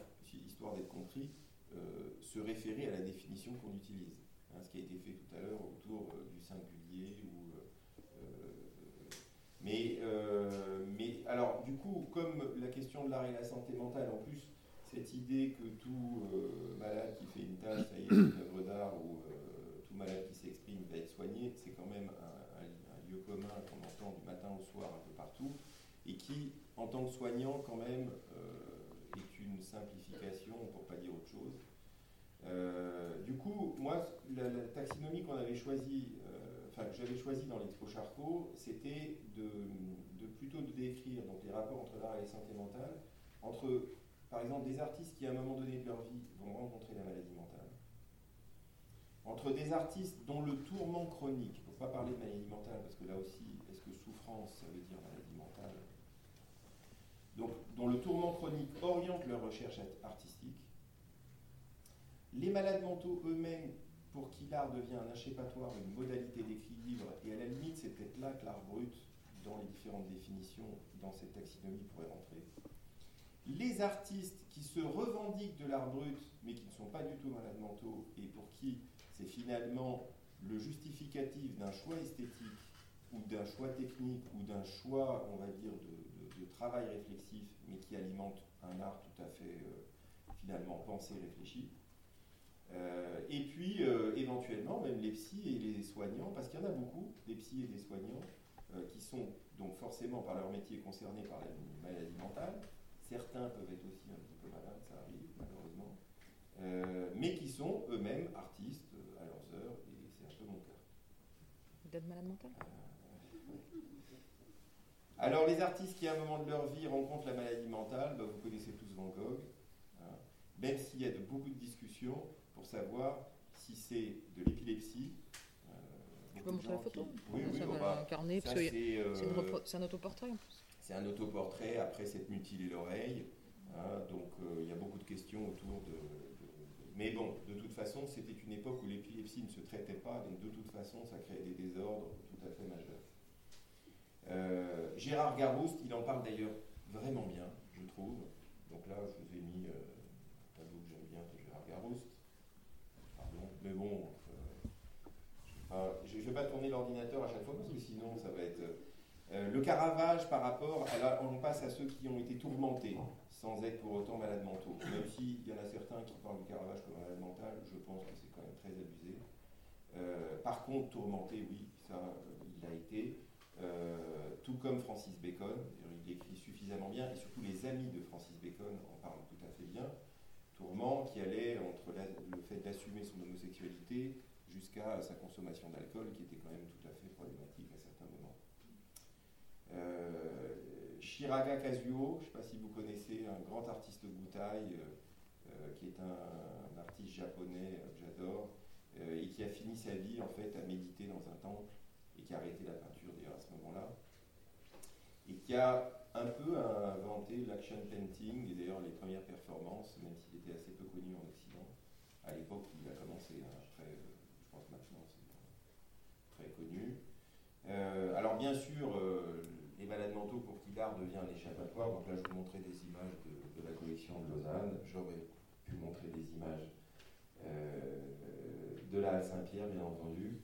histoire d'être compris, euh, se référer à la définition qu'on utilise. Hein, ce qui a été fait tout à l'heure autour euh, du singulier. Euh, mais, mais alors, du coup, comme la question de l'art et la santé mentale, en plus, cette idée que tout malade qui fait une tâche, ça y est, une œuvre d'art, ou tout malade qui s'exprime va être soigné, c'est quand même un, lieu commun qu'on entend du matin au soir un peu partout, et qui, en tant que soignant, quand même, est une simplification, pour pas dire autre chose. Euh, du coup, moi, la, taxinomie qu'on avait choisie, euh, enfin que j'avais choisie dans l'Expo Charcot, c'était de, plutôt de décrire donc, les rapports entre l'art et la santé mentale, entre, par exemple, des artistes qui, à un moment donné de leur vie, vont rencontrer la maladie mentale, entre des artistes dont le tourment chronique, il ne pas parler de maladie mentale, parce que là aussi, est-ce que souffrance, ça veut dire maladie donc, dont le tourment chronique oriente leur recherche artistique, les malades mentaux eux-mêmes, pour qui l'art devient un échappatoire, une modalité d'équilibre, et à la limite, c'est peut-être là que l'art brut, dans les différentes définitions, dans cette taxinomie, pourrait rentrer. Les artistes qui se revendiquent de l'art brut, mais qui ne sont pas du tout malades mentaux, et pour qui c'est finalement le justificatif d'un choix esthétique, ou d'un choix technique, ou d'un choix, on va dire, de, travail réflexif, mais qui alimente un art tout à fait euh, finalement pensé, réfléchi. Euh, et puis, euh, éventuellement, même les psys et les soignants, parce qu'il y en a beaucoup, des psys et des soignants, euh, qui sont donc forcément par leur métier concernés par la maladie mentale. Certains peuvent être aussi un petit peu malades, ça arrive malheureusement, mais qui sont eux-mêmes artistes à leurs heures, et c'est un peu mon cas. Vous êtes malade mental? Alors les artistes qui à un moment de leur vie rencontrent la maladie mentale, bah, vous connaissez tous Van Gogh, hein. même s'il y a de, beaucoup de discussions, pour savoir si c'est de l'épilepsie. Euh, tu peux montrer la photo Oui, oui, ça va incarner, euh, c'est un autoportrait en plus. C'est un autoportrait, après cette mutilé l'oreille. Hein, donc euh, il y a beaucoup de questions autour de, Mais bon, de toute façon, c'était une époque où l'épilepsie ne se traitait pas, donc de toute façon, ça créait des désordres tout à fait majeurs. Gérard Garouste, il en parle d'ailleurs vraiment bien, je trouve. Donc là, je vous ai mis Pardon, mais bon, euh, je ne vais pas tourner l'ordinateur à chaque fois parce que sinon ça va être. Euh, le Caravage par rapport, à on passe à ceux qui ont été tourmentés sans être pour autant malades mentaux. Même s'il y en a certains qui parlent du Caravage comme malade mental, je pense que c'est quand même très abusé. Euh, par contre, tourmenté, oui, ça, il a été. Tout comme Francis Bacon, il écrit suffisamment bien, et surtout les amis de Francis Bacon en parlent tout à fait bien tourment qui allait entre le fait d'assumer son homosexualité jusqu'à sa consommation d'alcool, qui était quand même tout à fait problématique à certains moments. Shiraga Kazuo, je ne sais pas si vous connaissez, un grand artiste Butai, qui est un, artiste japonais que j'adore, et qui a fini sa vie en fait à méditer dans un temple, qui a arrêté la peinture d'ailleurs à ce moment-là, et qui a un peu inventé l'action painting, et d'ailleurs les premières performances, même s'il était assez peu connu en Occident, à l'époque où il a commencé, hein, après, euh, je pense maintenant c'est très connu. Euh, alors bien sûr, euh, les malades mentaux pour qui l'art devient l'échappatoire, donc là je vous montrais des images de, la collection de Lausanne, j'aurais pu montrer des images de la Saint-Pierre bien entendu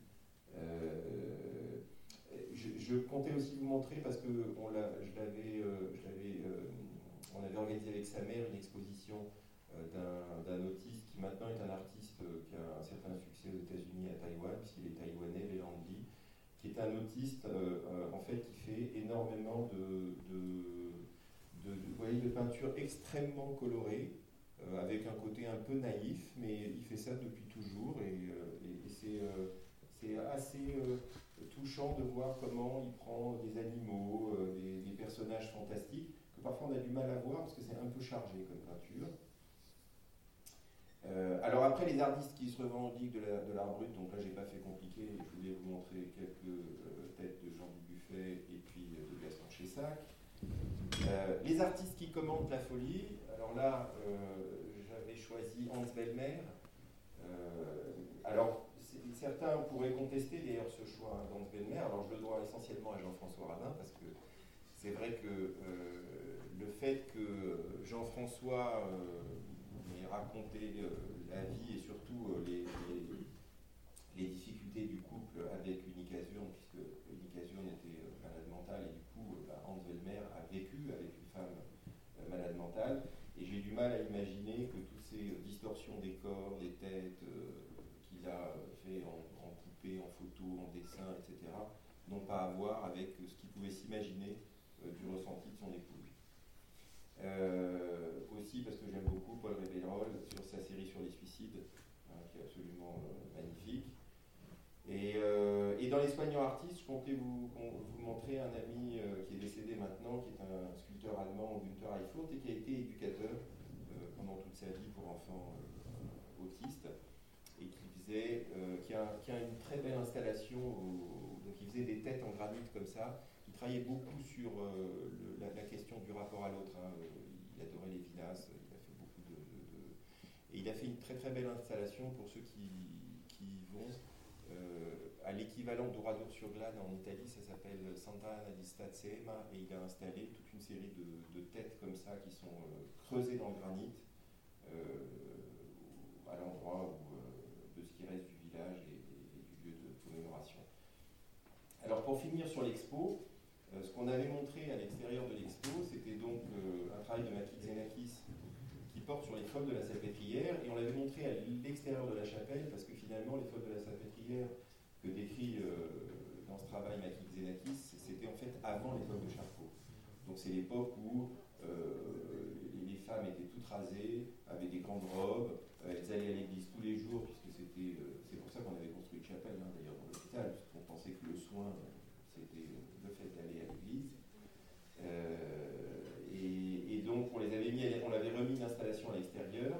je comptais aussi vous montrer, parce que on, je l'avais, euh, euh, on avait organisé avec sa mère une exposition euh, d'un autiste qui maintenant est un artiste qui a un certain succès aux États-Unis, à Taïwan, puisqu'il est taïwanais, Landi, qui est un autiste en fait qui fait énormément de, de, de, peinture extrêmement colorée, avec un côté un peu naïf, mais il fait ça depuis toujours et, c'est assez touchant de voir comment il prend des animaux, euh, des, personnages fantastiques, que parfois on a du mal à voir parce que c'est un peu chargé comme peinture. Euh, alors après, les artistes qui se revendiquent de l'art brut, donc là j'ai pas fait compliqué, je voulais vous montrer quelques euh, têtes de Jean Dubuffet et puis de Gaston Chessac. les artistes qui commentent la folie, alors là j'avais choisi Hans Bellmer. alors certains pourraient contester d'ailleurs ce choix dans Benmer. Alors je le dois essentiellement à Jean-François Radin parce que c'est vrai que euh, le fait que Jean-François euh, ait raconté euh, la vie et surtout les, les, difficultés du couple avec Unique Azurne, puisque Unique Azurne était malade mentale et du coup bah, Hans Velmer a vécu avec une femme malade mentale. Et j'ai du mal à imaginer que toutes ces distorsions des corps, des têtes, qu'il a fait en, coupé, en photo, en dessin, etc., n'ont pas à voir avec ce qu'il pouvait s'imaginer euh, du ressenti de son épouse. Euh, aussi parce que j'aime beaucoup Paul Rebellol sur sa série sur les suicides, hein, qui est absolument euh, magnifique. Et, dans les soignants artistes, je comptais vous, montrer un ami qui est décédé maintenant, qui est un sculpteur allemand, Günther Eifurt, et qui a été éducateur pendant toute sa vie pour enfants autistes euh, qui, a, une très belle installation, donc il faisait des têtes en granit comme ça, il travaillait beaucoup sur euh, la, question du rapport à l'autre. Hein. Il adorait les villas, il a fait beaucoup de, Et il a fait une très très belle installation pour ceux qui, vont euh, à l'équivalent d'Oradour sur Glane en Italie, ça s'appelle Santa Ana di Stazzema, et il a installé toute une série de, têtes comme ça qui sont creusées dans le granit à l'endroit où reste du village et, du lieu de commémoration. Alors pour finir sur l'expo, euh, ce qu'on avait montré à l'extérieur de l'expo, c'était donc euh, un travail de Maquis Xenakis qui porte sur les feuilles de la salpêtrière, et on l'avait montré à l'extérieur de la chapelle, parce que finalement les feuilles de la salpêtrière que décrit euh, dans ce travail Maquis Xenakis, c'était en fait avant feuilles de Charcot. Donc c'est l'époque où les femmes étaient toutes rasées, avaient des grandes robes, elles allaient à l'église tous les jours, euh, c'est pour ça qu'on avait construit une chapelle, hein, d'ailleurs, dans l'hôpital, parce qu'on pensait que le soin, c'était le fait d'aller à l'église. Euh, et, donc, on les avait mis, on avait remis l'installation à l'extérieur.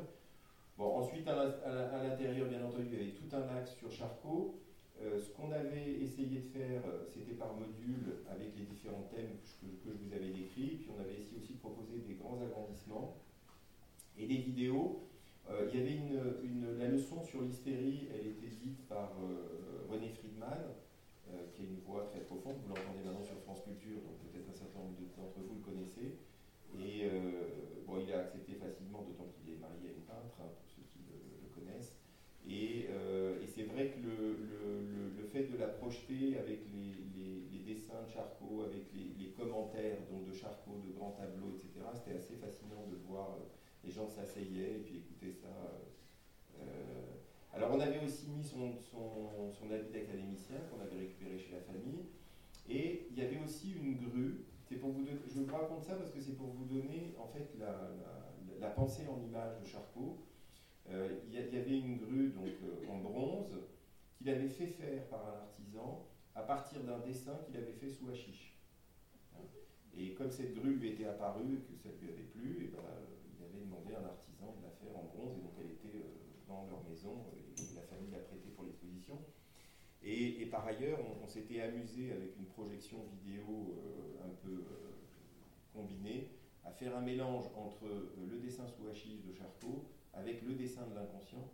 Bon, ensuite, à l'intérieur, bien entendu, il y avait tout un axe sur Charcot. Euh, ce qu'on avait essayé de faire, c'était par module avec les différents thèmes que que je, vous avais décrits. Puis on avait essayé aussi de proposer des grands agrandissements et des vidéos euh, il y avait une, la leçon sur l'hystérie, elle était dite par euh, René Friedman, euh, qui a une voix très profonde, vous l'entendez maintenant sur France Culture, donc peut-être un certain nombre d'entre vous le connaissez. Et bon, il a accepté facilement, d'autant qu'il est marié à une peintre, hein, pour ceux qui le, connaissent. Et, c'est vrai que le, fait de la projeter avec les, dessins de Charcot, avec les, les, commentaires donc de Charcot, de grands tableaux, etc., c'était assez fascinant de voir les gens s'asseyaient et puis écoutaient ça. Euh, alors on avait aussi mis son, son, son habit d'académicien qu'on avait récupéré chez la famille. Et il y avait aussi une grue. Pour vous je vous raconte ça parce que c'est pour vous donner en fait la, la, pensée en image de Charcot. Euh, il, y avait une grue donc, euh, en bronze qu'il avait fait faire par un artisan à partir d'un dessin qu'il avait fait sous. Hein, Et comme cette grue lui était apparue, que ça lui avait plu, et ben, il avait demandé à un artisan de la faire en bronze, et donc elle était dans leur maison, et la famille l'a prêtée pour l'exposition. Et, par ailleurs, on, s'était amusé avec une projection vidéo un peu combinée à faire un mélange entre le dessin sous hachis de Charcot avec le dessin de l'inconscient,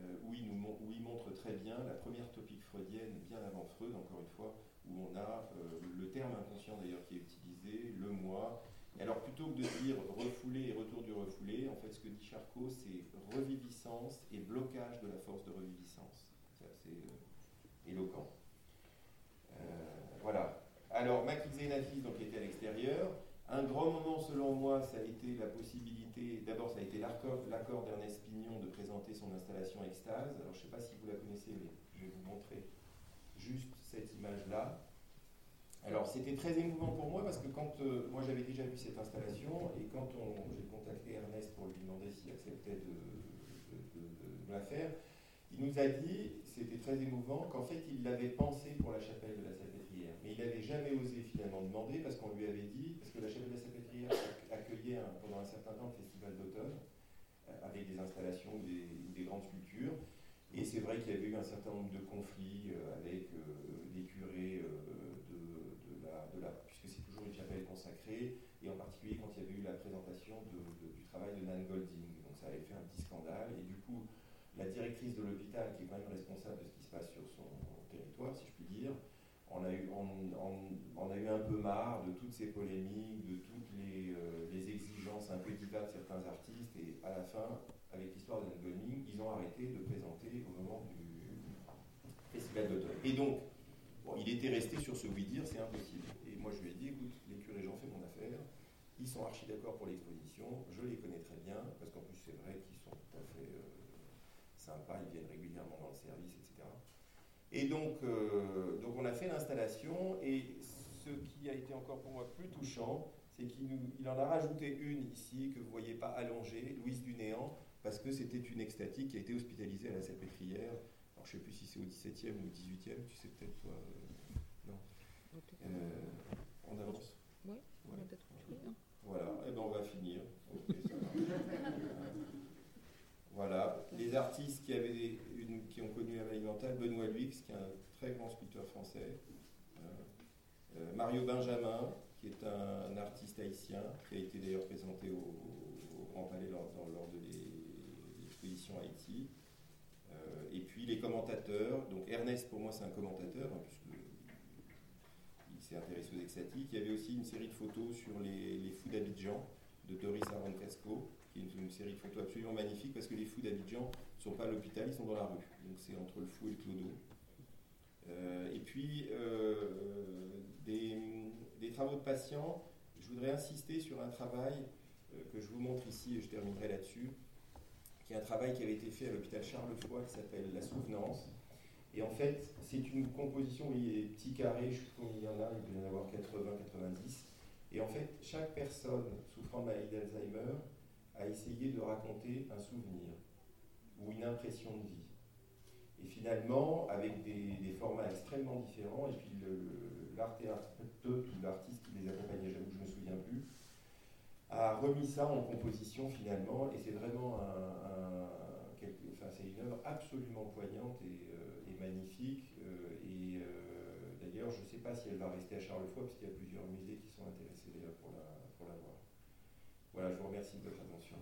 euh, où, il nous, où il montre très bien la première topique freudienne, bien avant Freud, encore une fois, où on a euh, le terme inconscient d'ailleurs qui est utilisé, le moi. Et alors plutôt que de dire refoulé et retour du refoulé, en fait ce que dit Charcot, c'est reviviscence et blocage de la force de reviviscence. C'est assez euh, éloquent. voilà. Alors, Makidze Nafis, donc, était à l'extérieur. Un grand moment, selon moi, ça a été la possibilité, d'abord, ça a été l'accord d'Ernest Pignon de présenter son installation Extase. Alors, je ne sais pas si vous la connaissez, mais je vais vous montrer juste cette image-là. Alors, c'était très émouvant pour moi parce que quand euh, moi j'avais déjà vu cette installation et quand j'ai contacté Ernest pour lui demander s'il acceptait de, la faire, il nous a dit, c'était très émouvant, qu'en fait il l'avait pensé pour la chapelle de la Salpêtrière, mais il n'avait jamais osé finalement demander parce qu'on lui avait dit, parce que la chapelle de la Salpêtrière accueillait pendant un certain temps le festival d'automne, euh, avec des installations ou des, grandes sculptures. Et c'est vrai qu'il y avait eu un certain nombre de conflits euh, avec les curés la, puisque c'est toujours une chapelle consacrée, et en particulier quand il y avait eu la présentation du travail de Nan Golding. Donc ça avait fait un petit scandale, et du coup, la directrice de l'hôpital, qui est quand même responsable de ce qui se passe sur son territoire, si je puis dire, on a eu, a eu un peu marre de toutes ces polémiques, de toutes les, euh, exigences un peu divas de certains artistes, et à la fin, avec l'histoire de Golding, ils ont arrêté de présenter au moment du festival d'automne. Et donc, il était resté sur ce oui dire, c'est impossible. Et moi, je lui ai dit, écoute, les j'en fais mon affaire. Ils sont archi d'accord pour l'exposition, je les connais très bien, parce qu'en plus, c'est vrai qu'ils sont tout à fait euh, sympas, ils viennent régulièrement dans le service, etc. Et donc, euh, donc on a fait l'installation et ce qui a été encore pour moi plus touchant, c'est qu'il il en a rajouté une ici que vous ne voyez pas allongée, Louise du Néant, parce que c'était une extatique qui a été hospitalisée à la Salpêtrière. Alors je ne sais plus si c'est au 17e ou au 18e, tu sais peut-être toi. Euh, non. Euh, on avance Oui, on va peut-être Voilà, et ben on va finir. (laughs) voilà, les artistes qui avaient qui ont connu la maladie mentale, Benoît Luix, qui est un très grand sculpteur français, euh, euh, Mario Benjamin, qui est un, artiste haïtien, qui a été d'ailleurs présenté au, Grand Palais lors, de l'exposition Haïti. Euh, et puis les commentateurs, donc Ernest pour moi c'est un commentateur, hein, puisqu'il s'est intéressé aux extatiques. Il y avait aussi une série de photos sur les, fous d'Abidjan de Doris Aron Casco, qui est une, série de photos absolument magnifique parce que les fous d'Abidjan ne sont pas à l'hôpital, ils sont dans la rue. Donc c'est entre le fou et le clodo. Euh, et puis, euh, des, travaux de patients, je voudrais insister sur un travail euh, que je vous montre ici, et je terminerai là-dessus, qui est un travail qui avait été fait à l'hôpital Charles-Foy qui s'appelle La Souvenance. Et en fait, c'est une composition, a des petits carrés, je sais pas combien il y en a, il peut y en avoir 80, 90. Et en fait, chaque personne souffrant de maladie d'Alzheimer a essayé de raconter un souvenir ou une impression de vie. Et finalement, avec des, formats extrêmement différents, et puis l'art thérapeute ou l'artiste qui les accompagnait, j'avoue que je ne me souviens plus, a remis ça en composition finalement, et c'est vraiment un, une œuvre absolument poignante et, euh, magnifique. Euh, et euh, d'ailleurs, je ne sais pas si elle va rester à Charlevoix, parce qu'il y a plusieurs musées qui sont intéressés d'ailleurs pour la, pour la voir. Voilà, je vous remercie de votre attention.